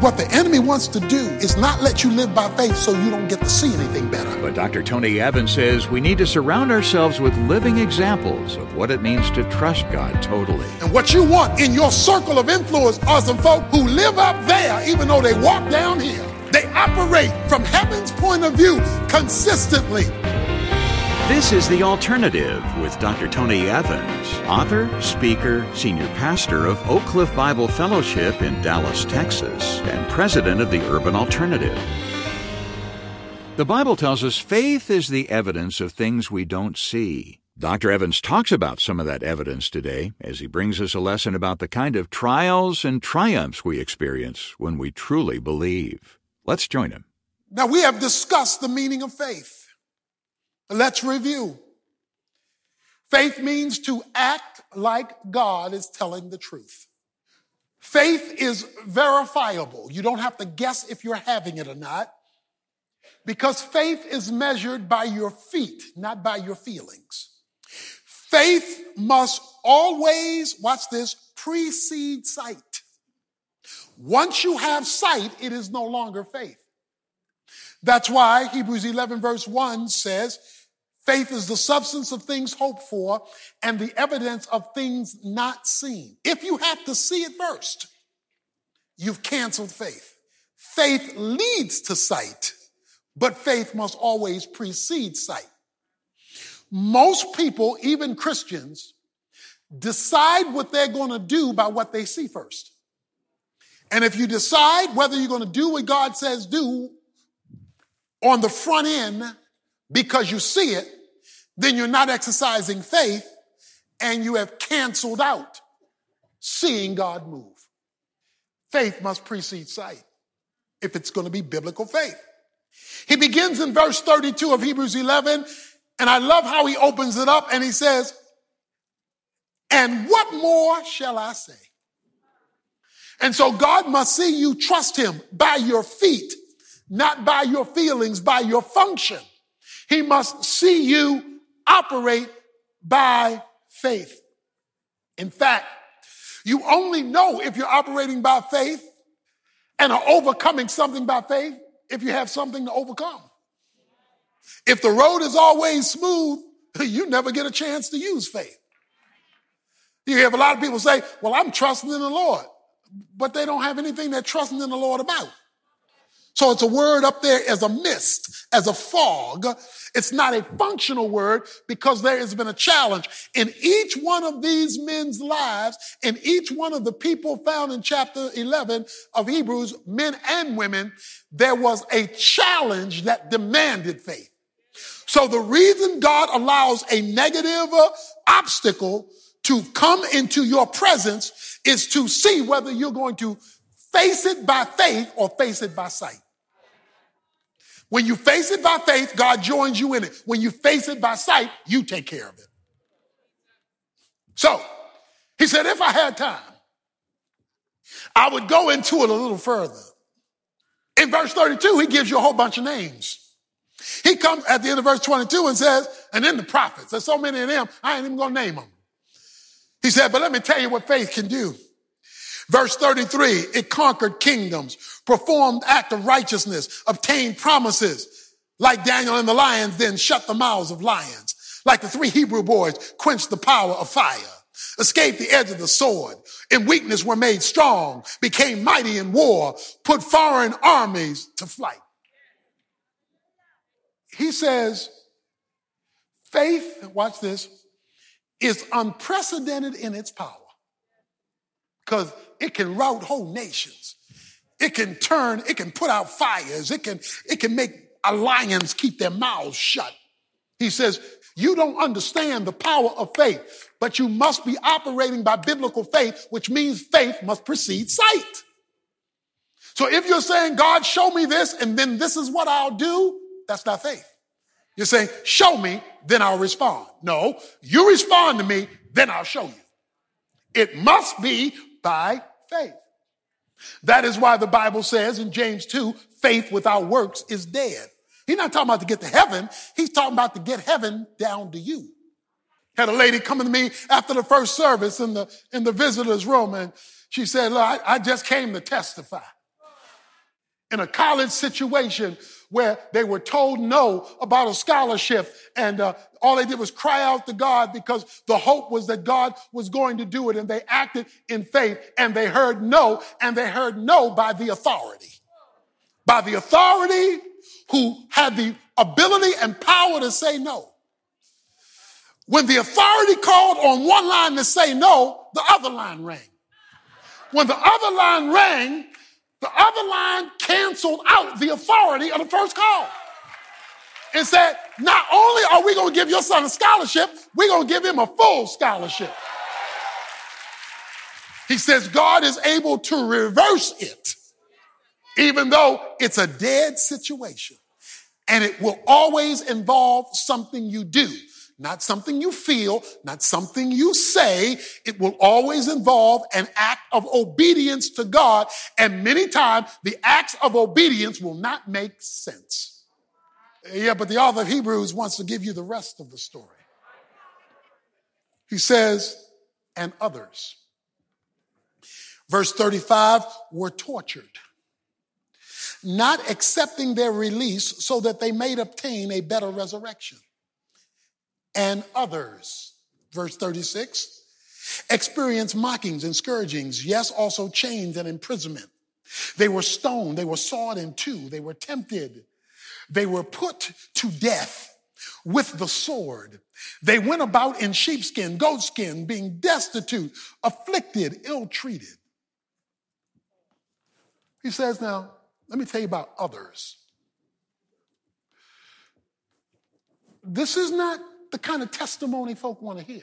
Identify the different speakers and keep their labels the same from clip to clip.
Speaker 1: What the enemy wants to do is not let you live by faith so you don't get to see anything better.
Speaker 2: But Dr. Tony Evans says we need to surround ourselves with living examples of what it means to trust God totally.
Speaker 1: And what you want in your circle of influence are some folk who live up there even though they walk down here. They operate from heaven's point of view consistently.
Speaker 2: This is The Alternative with Dr. Tony Evans, author, speaker, senior pastor of Oak Cliff Bible Fellowship in Dallas, Texas, and president of the Urban Alternative. The Bible tells us faith is the evidence of things we don't see. Dr. Evans talks about some of that evidence today as he brings us a lesson about the kind of trials and triumphs we experience when we truly believe. Let's join him.
Speaker 1: Now, we have discussed the meaning of faith. Let's review. Faith means to act like God is telling the truth. Faith is verifiable. You don't have to guess if you're having it or not because faith is measured by your feet, not by your feelings. Faith must always, watch this, precede sight. Once you have sight, it is no longer faith. That's why Hebrews 11 verse 1 says, Faith is the substance of things hoped for and the evidence of things not seen. If you have to see it first, you've canceled faith. Faith leads to sight, but faith must always precede sight. Most people, even Christians, decide what they're going to do by what they see first. And if you decide whether you're going to do what God says do on the front end because you see it, then you're not exercising faith and you have canceled out seeing God move. Faith must precede sight if it's going to be biblical faith. He begins in verse 32 of Hebrews 11, and I love how he opens it up and he says, And what more shall I say? And so God must see you trust him by your feet, not by your feelings, by your function. He must see you operate by faith. In fact, you only know if you're operating by faith and are overcoming something by faith if you have something to overcome. If the road is always smooth, you never get a chance to use faith. You have a lot of people say, well, I'm trusting in the Lord, but they don't have anything they're trusting in the Lord about. So it's a word up there as a mist, as a fog. It's not a functional word because there has been a challenge. In each one of these men's lives, in each one of the people found in chapter 11 of Hebrews, men and women, there was a challenge that demanded faith. So the reason God allows a negative obstacle to come into your presence is to see whether you're going to face it by faith or face it by sight. When you face it by faith, God joins you in it. When you face it by sight, you take care of it. So, he said, if I had time, I would go into it a little further. In verse 32, he gives you a whole bunch of names. He comes at the end of verse 22 and says, and then the prophets, there's so many of them, I ain't even gonna name them. He said, but let me tell you what faith can do. Verse 33, it conquered kingdoms, performed act of righteousness, obtained promises. Like Daniel and the lions, then shut the mouths of lions. Like the three Hebrew boys, quenched the power of fire, escaped the edge of the sword. In weakness were made strong, became mighty in war, put foreign armies to flight. He says, faith, watch this, is unprecedented in its power. Because it can rout whole nations. It can turn, it can put out fires. It can, it can make lions keep their mouths shut. He says, you don't understand the power of faith, but you must be operating by biblical faith, which means faith must precede sight. So if you're saying, God, show me this, and then this is what I'll do, that's not faith. You're saying, show me, then I'll respond. No, you respond to me, then I'll show you. It must be by faith. That is why the Bible says in James 2, faith without works is dead. He's not talking about to get to heaven. He's talking about to get heaven down to you. Had a lady coming to me after the first service in the, in the visitor's room and she said, look, I, I just came to testify. in a college situation where they were told no about a scholarship and uh, all they did was cry out to God because the hope was that God was going to do it and they acted in faith and they heard no and they heard no by the authority. By the authority who had the ability and power to say no. When the authority called on one line to say no, the other line rang. When the other line rang, the other line canceled out the authority of the first call and said, not only are we going to give your son a scholarship, we're going to give him a full scholarship. He says God is able to reverse it, even though it's a dead situation. And it will always involve something you do not something you feel, not something you say. It will always involve an act of obedience to God. And many times the acts of obedience will not make sense. Yeah, but the author of Hebrews wants to give you the rest of the story. He says, and others. Verse 35 were tortured, not accepting their release so that they may obtain a better resurrection and others. Verse 36 experience mockings and scourgings, yes, also chains and imprisonment. They were stoned, they were sawed in two, they were tempted, they were put to death with the sword. They went about in sheepskin, goatskin, being destitute, afflicted, ill treated. He says, Now, let me tell you about others. This is not the kind of testimony folk want to hear.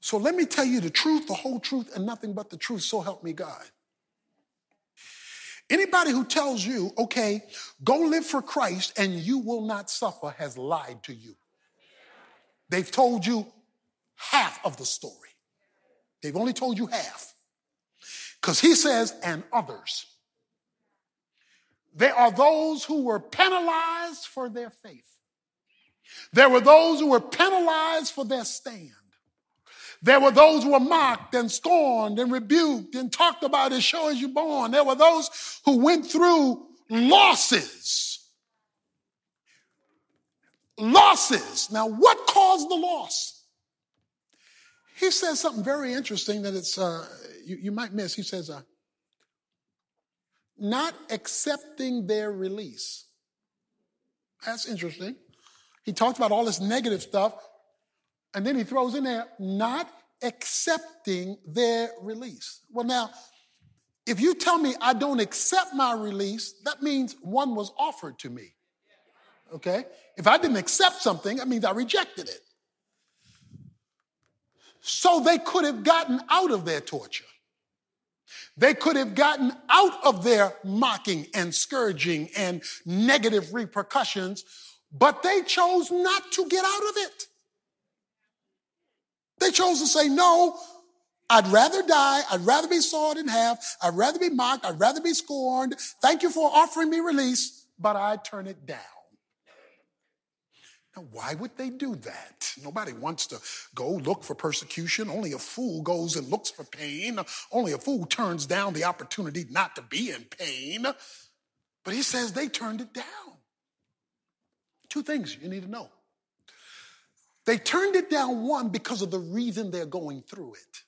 Speaker 1: So let me tell you the truth, the whole truth, and nothing but the truth. So help me God. Anybody who tells you, okay, go live for Christ and you will not suffer has lied to you. They've told you half of the story. They've only told you half. Because he says, and others. They are those who were penalized for their faith. There were those who were penalized for their stand. There were those who were mocked and scorned and rebuked and talked about as sure as you're born. There were those who went through losses. Losses. Now, what caused the loss? He says something very interesting that it's uh, you, you, might miss. He says, uh, not accepting their release. That's interesting. He talks about all this negative stuff, and then he throws in there not accepting their release. Well, now, if you tell me I don't accept my release, that means one was offered to me. Okay? If I didn't accept something, that means I rejected it. So they could have gotten out of their torture. They could have gotten out of their mocking and scourging and negative repercussions but they chose not to get out of it. They chose to say, no, I'd rather die. I'd rather be sawed in half. I'd rather be mocked. I'd rather be scorned. Thank you for offering me release, but I turn it down. Now, why would they do that? Nobody wants to go look for persecution. Only a fool goes and looks for pain. Only a fool turns down the opportunity not to be in pain. But he says they turned it down. Two things you need to know. They turned it down, one, because of the reason they're going through it.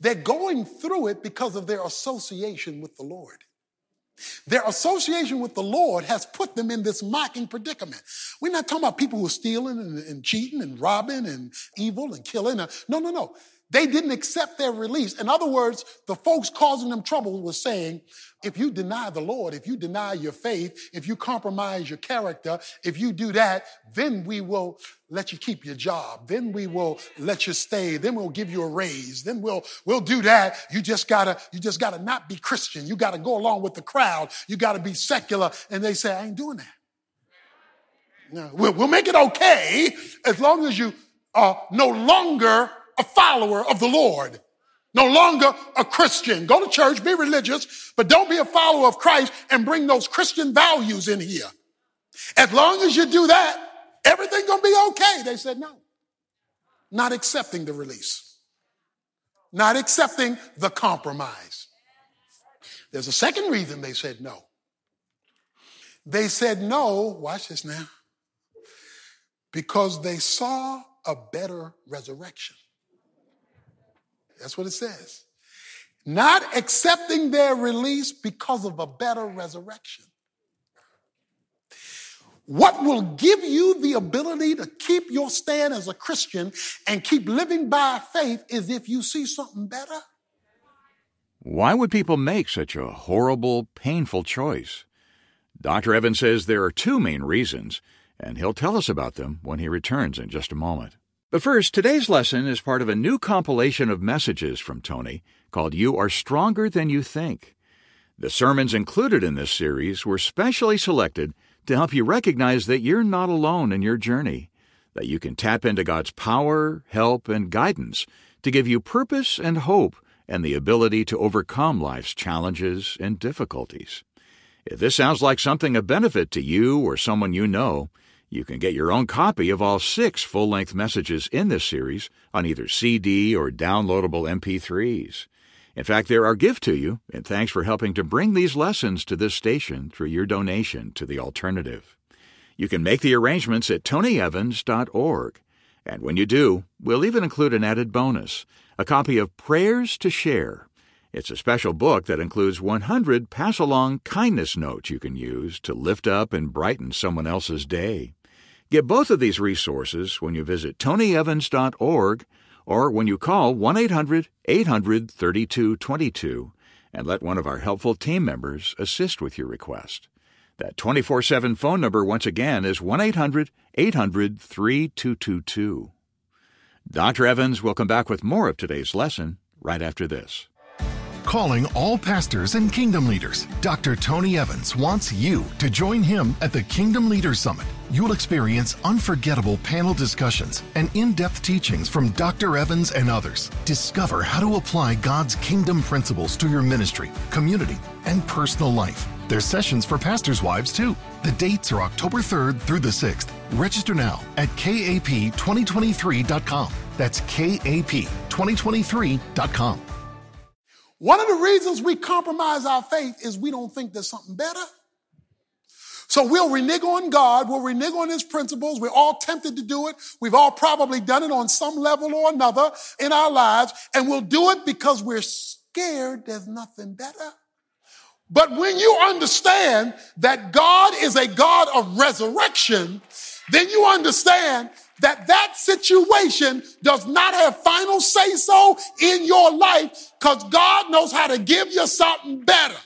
Speaker 1: They're going through it because of their association with the Lord. Their association with the Lord has put them in this mocking predicament. We're not talking about people who are stealing and, and cheating and robbing and evil and killing. No, no, no. They didn't accept their release. In other words, the folks causing them trouble was saying, if you deny the Lord, if you deny your faith, if you compromise your character, if you do that, then we will let you keep your job. Then we will let you stay. Then we'll give you a raise. Then we'll, we'll do that. You just gotta, you just gotta not be Christian. You gotta go along with the crowd. You gotta be secular. And they say, I ain't doing that. No, we'll, we'll make it okay as long as you are no longer a follower of the Lord. No longer a Christian. Go to church, be religious, but don't be a follower of Christ and bring those Christian values in here. As long as you do that, everything gonna be okay. They said no. Not accepting the release. Not accepting the compromise. There's a second reason they said no. They said no, watch this now, because they saw a better resurrection. That's what it says. Not accepting their release because of a better resurrection. What will give you the ability to keep your stand as a Christian and keep living by faith is if you see something better.
Speaker 2: Why would people make such a horrible, painful choice? Dr. Evans says there are two main reasons, and he'll tell us about them when he returns in just a moment. But first, today's lesson is part of a new compilation of messages from Tony called You Are Stronger Than You Think. The sermons included in this series were specially selected to help you recognize that you're not alone in your journey, that you can tap into God's power, help, and guidance to give you purpose and hope and the ability to overcome life's challenges and difficulties. If this sounds like something of benefit to you or someone you know, you can get your own copy of all six full length messages in this series on either CD or downloadable MP3s. In fact, they're our gift to you, and thanks for helping to bring these lessons to this station through your donation to the alternative. You can make the arrangements at tonyevans.org. And when you do, we'll even include an added bonus a copy of Prayers to Share. It's a special book that includes 100 pass along kindness notes you can use to lift up and brighten someone else's day. Get both of these resources when you visit tonyevans.org or when you call 1 800 800 3222 and let one of our helpful team members assist with your request. That 24 7 phone number, once again, is 1 800 800 3222. Dr. Evans will come back with more of today's lesson right after this.
Speaker 3: Calling all pastors and kingdom leaders, Dr. Tony Evans wants you to join him at the Kingdom Leaders Summit. You'll experience unforgettable panel discussions and in depth teachings from Dr. Evans and others. Discover how to apply God's kingdom principles to your ministry, community, and personal life. There's sessions for pastors' wives too. The dates are October 3rd through the 6th. Register now at kap2023.com. That's kap2023.com.
Speaker 1: One of the reasons we compromise our faith is we don't think there's something better. So we'll renege on God, we'll renege on His principles. We're all tempted to do it. We've all probably done it on some level or another in our lives, and we'll do it because we're scared there's nothing better. But when you understand that God is a God of resurrection, then you understand that that situation does not have final say so in your life because God knows how to give you something better.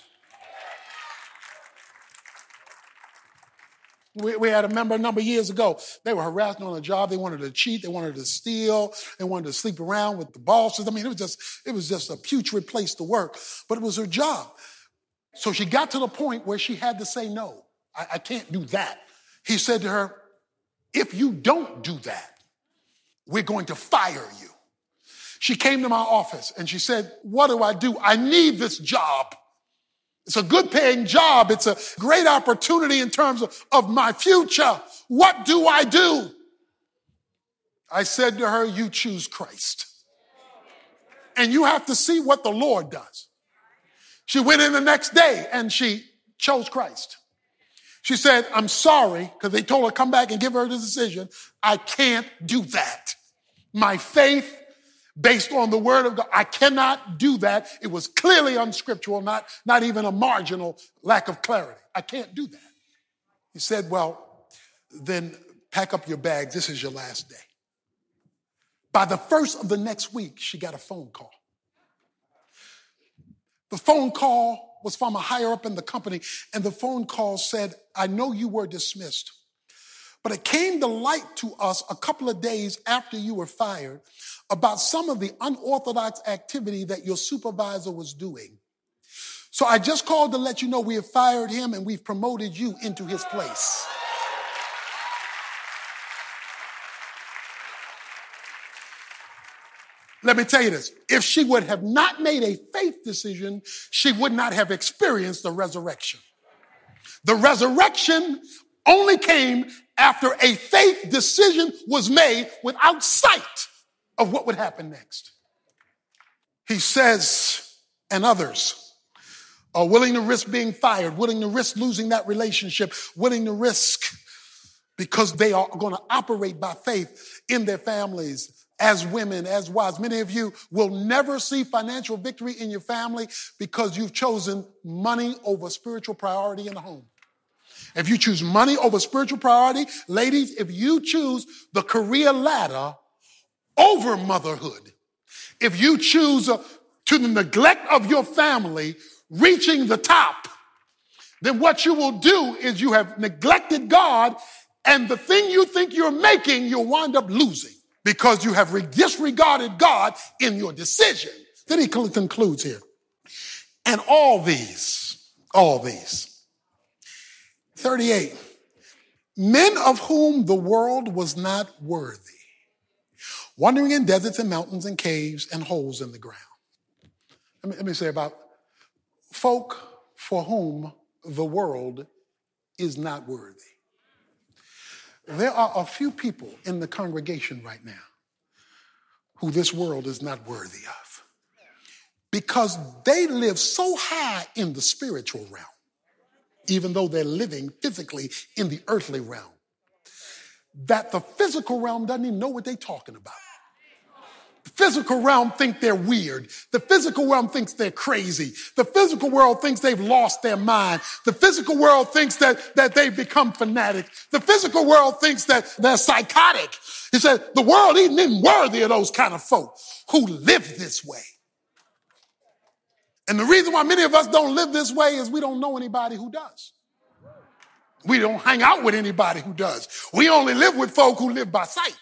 Speaker 1: We, we, had a member a number of years ago. They were harassing on a job. They wanted to cheat. They wanted to steal. They wanted to sleep around with the bosses. I mean, it was just, it was just a putrid place to work, but it was her job. So she got to the point where she had to say no. I, I can't do that. He said to her, if you don't do that, we're going to fire you. She came to my office and she said, What do I do? I need this job. It's a good paying job. It's a great opportunity in terms of, of my future. What do I do? I said to her, You choose Christ. And you have to see what the Lord does. She went in the next day and she chose Christ. She said, I'm sorry, because they told her come back and give her the decision. I can't do that. My faith based on the word of God, I cannot do that. It was clearly unscriptural, not, not even a marginal lack of clarity. I can't do that. He said, well, then pack up your bags. This is your last day. By the first of the next week, she got a phone call. The phone call was from a higher up in the company, and the phone call said, I know you were dismissed, but it came to light to us a couple of days after you were fired about some of the unorthodox activity that your supervisor was doing. So I just called to let you know we have fired him and we've promoted you into his place. Let me tell you this. If she would have not made a faith decision, she would not have experienced the resurrection. The resurrection only came after a faith decision was made without sight of what would happen next. He says, and others, are willing to risk being fired, willing to risk losing that relationship, willing to risk because they are going to operate by faith in their families as women, as wives. Many of you will never see financial victory in your family because you've chosen money over spiritual priority in the home. If you choose money over spiritual priority, ladies, if you choose the career ladder over motherhood, if you choose uh, to the neglect of your family reaching the top, then what you will do is you have neglected God and the thing you think you're making, you'll wind up losing because you have disregarded God in your decision. Then he concludes here. And all these, all these, 38, men of whom the world was not worthy, wandering in deserts and mountains and caves and holes in the ground. Let me, let me say about folk for whom the world is not worthy. There are a few people in the congregation right now who this world is not worthy of because they live so high in the spiritual realm, even though they're living physically in the earthly realm, that the physical realm doesn't even know what they're talking about. The physical realm think they're weird. The physical realm thinks they're crazy. The physical world thinks they've lost their mind. The physical world thinks that, that they've become fanatic. The physical world thinks that they're psychotic. He said, the world isn't even worthy of those kind of folk who live this way. And the reason why many of us don't live this way is we don't know anybody who does. We don't hang out with anybody who does. We only live with folk who live by sight.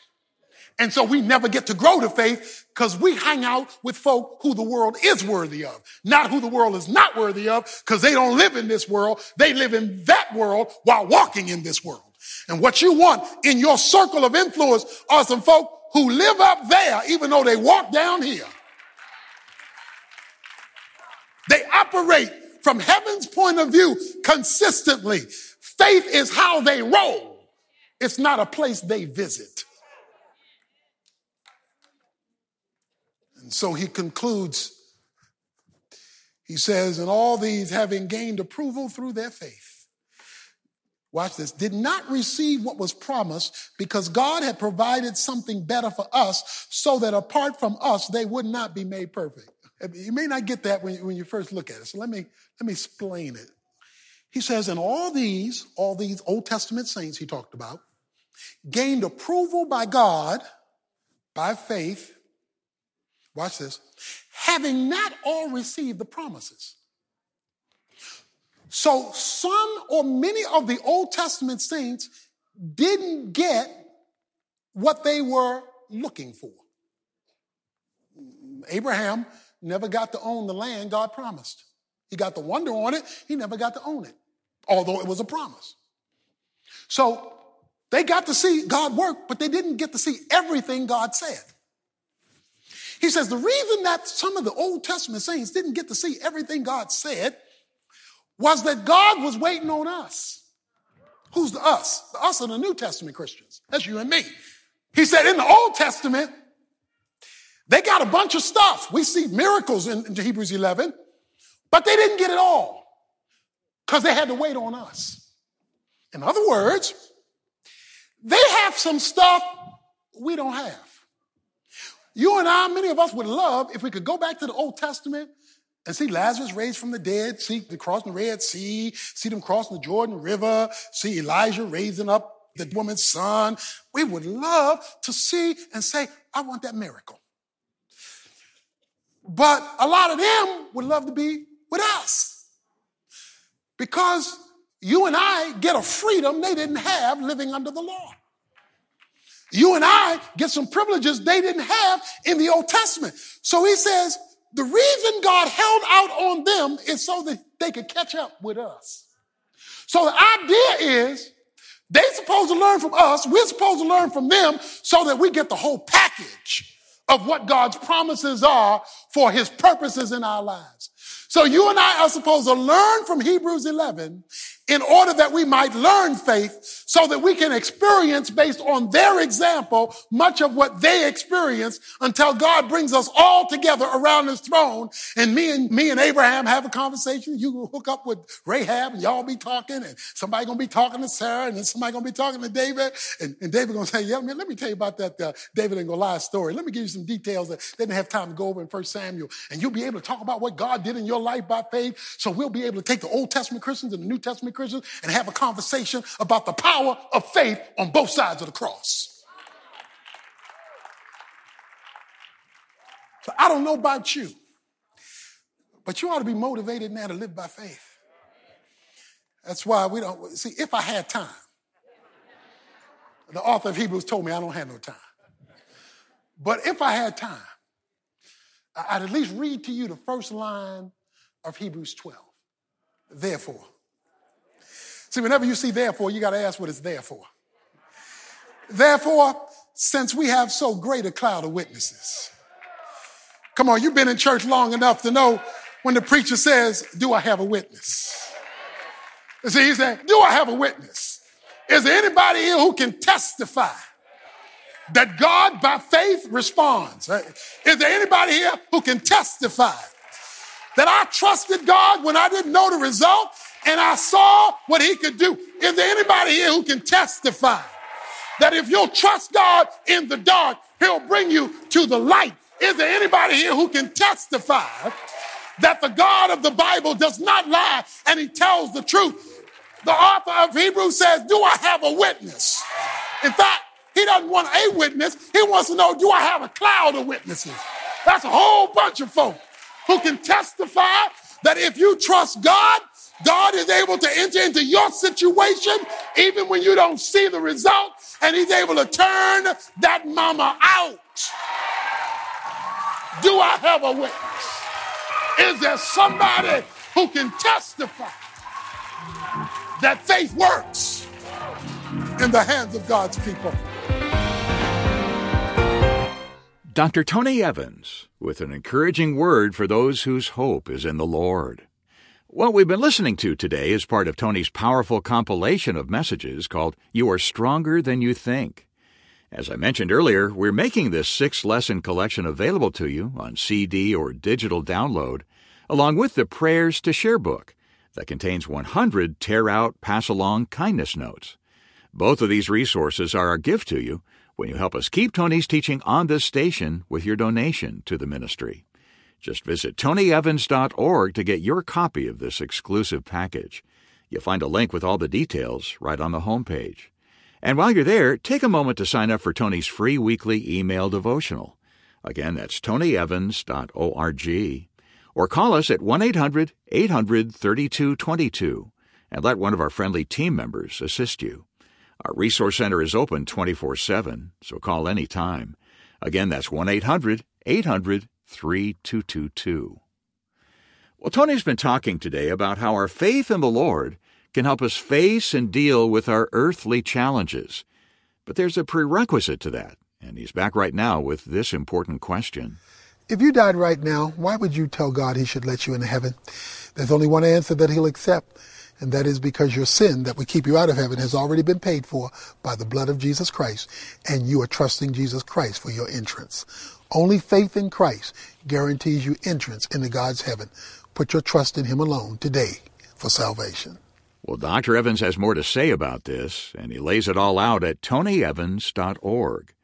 Speaker 1: And so we never get to grow to faith because we hang out with folk who the world is worthy of, not who the world is not worthy of because they don't live in this world. They live in that world while walking in this world. And what you want in your circle of influence are some folk who live up there even though they walk down here. They operate from heaven's point of view consistently. Faith is how they roll. It's not a place they visit. And so he concludes, he says, and all these having gained approval through their faith. Watch this. Did not receive what was promised because God had provided something better for us so that apart from us, they would not be made perfect. You may not get that when you, when you first look at it. So let me, let me explain it. He says, and all these, all these Old Testament saints he talked about, gained approval by God by faith Watch this. Having not all received the promises. So some or many of the Old Testament saints didn't get what they were looking for. Abraham never got to own the land God promised. He got the wonder on it, he never got to own it, although it was a promise. So they got to see God work, but they didn't get to see everything God said. He says the reason that some of the Old Testament saints didn't get to see everything God said was that God was waiting on us. Who's the us? The us are the New Testament Christians. That's you and me. He said in the Old Testament, they got a bunch of stuff. We see miracles in, in Hebrews 11, but they didn't get it all because they had to wait on us. In other words, they have some stuff we don't have. You and I, many of us would love if we could go back to the Old Testament and see Lazarus raised from the dead, see the crossing the Red Sea, see them crossing the Jordan River, see Elijah raising up the woman's son. We would love to see and say, I want that miracle. But a lot of them would love to be with us because you and I get a freedom they didn't have living under the law. You and I get some privileges they didn't have in the Old Testament. So he says, the reason God held out on them is so that they could catch up with us. So the idea is they're supposed to learn from us. We're supposed to learn from them so that we get the whole package of what God's promises are for his purposes in our lives. So you and I are supposed to learn from Hebrews 11 in order that we might learn faith so that we can experience based on their example much of what they experienced until God brings us all together around his throne and me and me and Abraham have a conversation. You hook up with Rahab and y'all be talking and somebody gonna be talking to Sarah and then somebody gonna be talking to David and, and David gonna say, yeah, man, let me tell you about that uh, David and Goliath story. Let me give you some details that they didn't have time to go over in First Samuel and you'll be able to talk about what God did in your life by faith. So we'll be able to take the Old Testament Christians and the New Testament Christians and have a conversation about the power power of faith on both sides of the cross. So I don't know about you, but you ought to be motivated now to live by faith. That's why we don't see if I had time. The author of Hebrews told me I don't have no time. But if I had time, I'd at least read to you the first line of Hebrews 12. Therefore, See, whenever you see therefore, you got to ask what it's there for. Therefore, since we have so great a cloud of witnesses. Come on, you've been in church long enough to know when the preacher says, Do I have a witness? See, he said, Do I have a witness? Is there anybody here who can testify that God by faith responds? Is there anybody here who can testify that I trusted God when I didn't know the result and I saw what he could do. Is there anybody here who can testify that if you'll trust God in the dark, he'll bring you to the light? Is there anybody here who can testify that the God of the Bible does not lie and he tells the truth? The author of Hebrews says, Do I have a witness? In fact, he doesn't want a witness. He wants to know, Do I have a cloud of witnesses? That's a whole bunch of folk who can testify that if you trust God, God is able to enter into your situation even when you don't see the result, and He's able to turn that mama out. Do I have a witness? Is there somebody who can testify that faith works in the hands of God's people?
Speaker 2: Dr. Tony Evans with an encouraging word for those whose hope is in the Lord. What we've been listening to today is part of Tony's powerful compilation of messages called You Are Stronger Than You Think. As I mentioned earlier, we're making this six lesson collection available to you on CD or digital download, along with the Prayers to Share book that contains 100 tear out, pass along kindness notes. Both of these resources are a gift to you when you help us keep Tony's teaching on this station with your donation to the ministry. Just visit tonyevans.org to get your copy of this exclusive package. You'll find a link with all the details right on the homepage. And while you're there, take a moment to sign up for Tony's free weekly email devotional. Again, that's tonyevans.org. Or call us at 1 800 800 3222 and let one of our friendly team members assist you. Our resource center is open 24 7, so call anytime. Again, that's 1 800 800 3222. Well, Tony's been talking today about how our faith in the Lord can help us face and deal with our earthly challenges. But there's a prerequisite to that, and he's back right now with this important question.
Speaker 1: If you died right now, why would you tell God he should let you into heaven? There's only one answer that he'll accept, and that is because your sin that would keep you out of heaven has already been paid for by the blood of Jesus Christ, and you are trusting Jesus Christ for your entrance. Only faith in Christ guarantees you entrance into God's heaven. Put your trust in Him alone today for salvation.
Speaker 2: Well, Dr. Evans has more to say about this, and he lays it all out at tonyevans.org.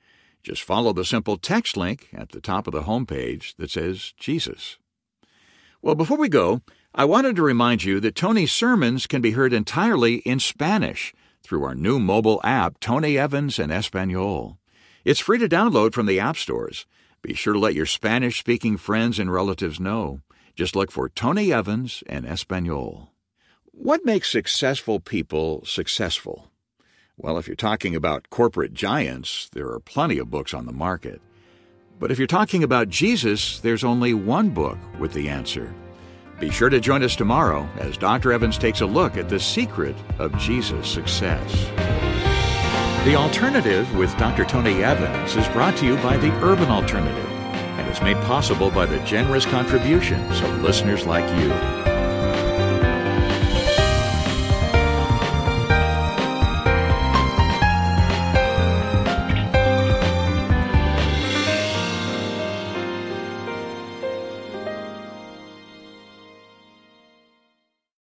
Speaker 2: Just follow the simple text link at the top of the homepage that says Jesus. Well, before we go, I wanted to remind you that Tony's sermons can be heard entirely in Spanish through our new mobile app, Tony Evans in Espanol. It's free to download from the app stores be sure to let your Spanish speaking friends and relatives know. Just look for Tony Evans and Espanol. What makes successful people successful? Well, if you're talking about corporate giants, there are plenty of books on the market. But if you're talking about Jesus, there's only one book with the answer. Be sure to join us tomorrow as Dr. Evans takes a look at the secret of Jesus' success. The Alternative with Dr. Tony Evans is brought to you by the Urban Alternative and is made possible by the generous contributions of listeners like you.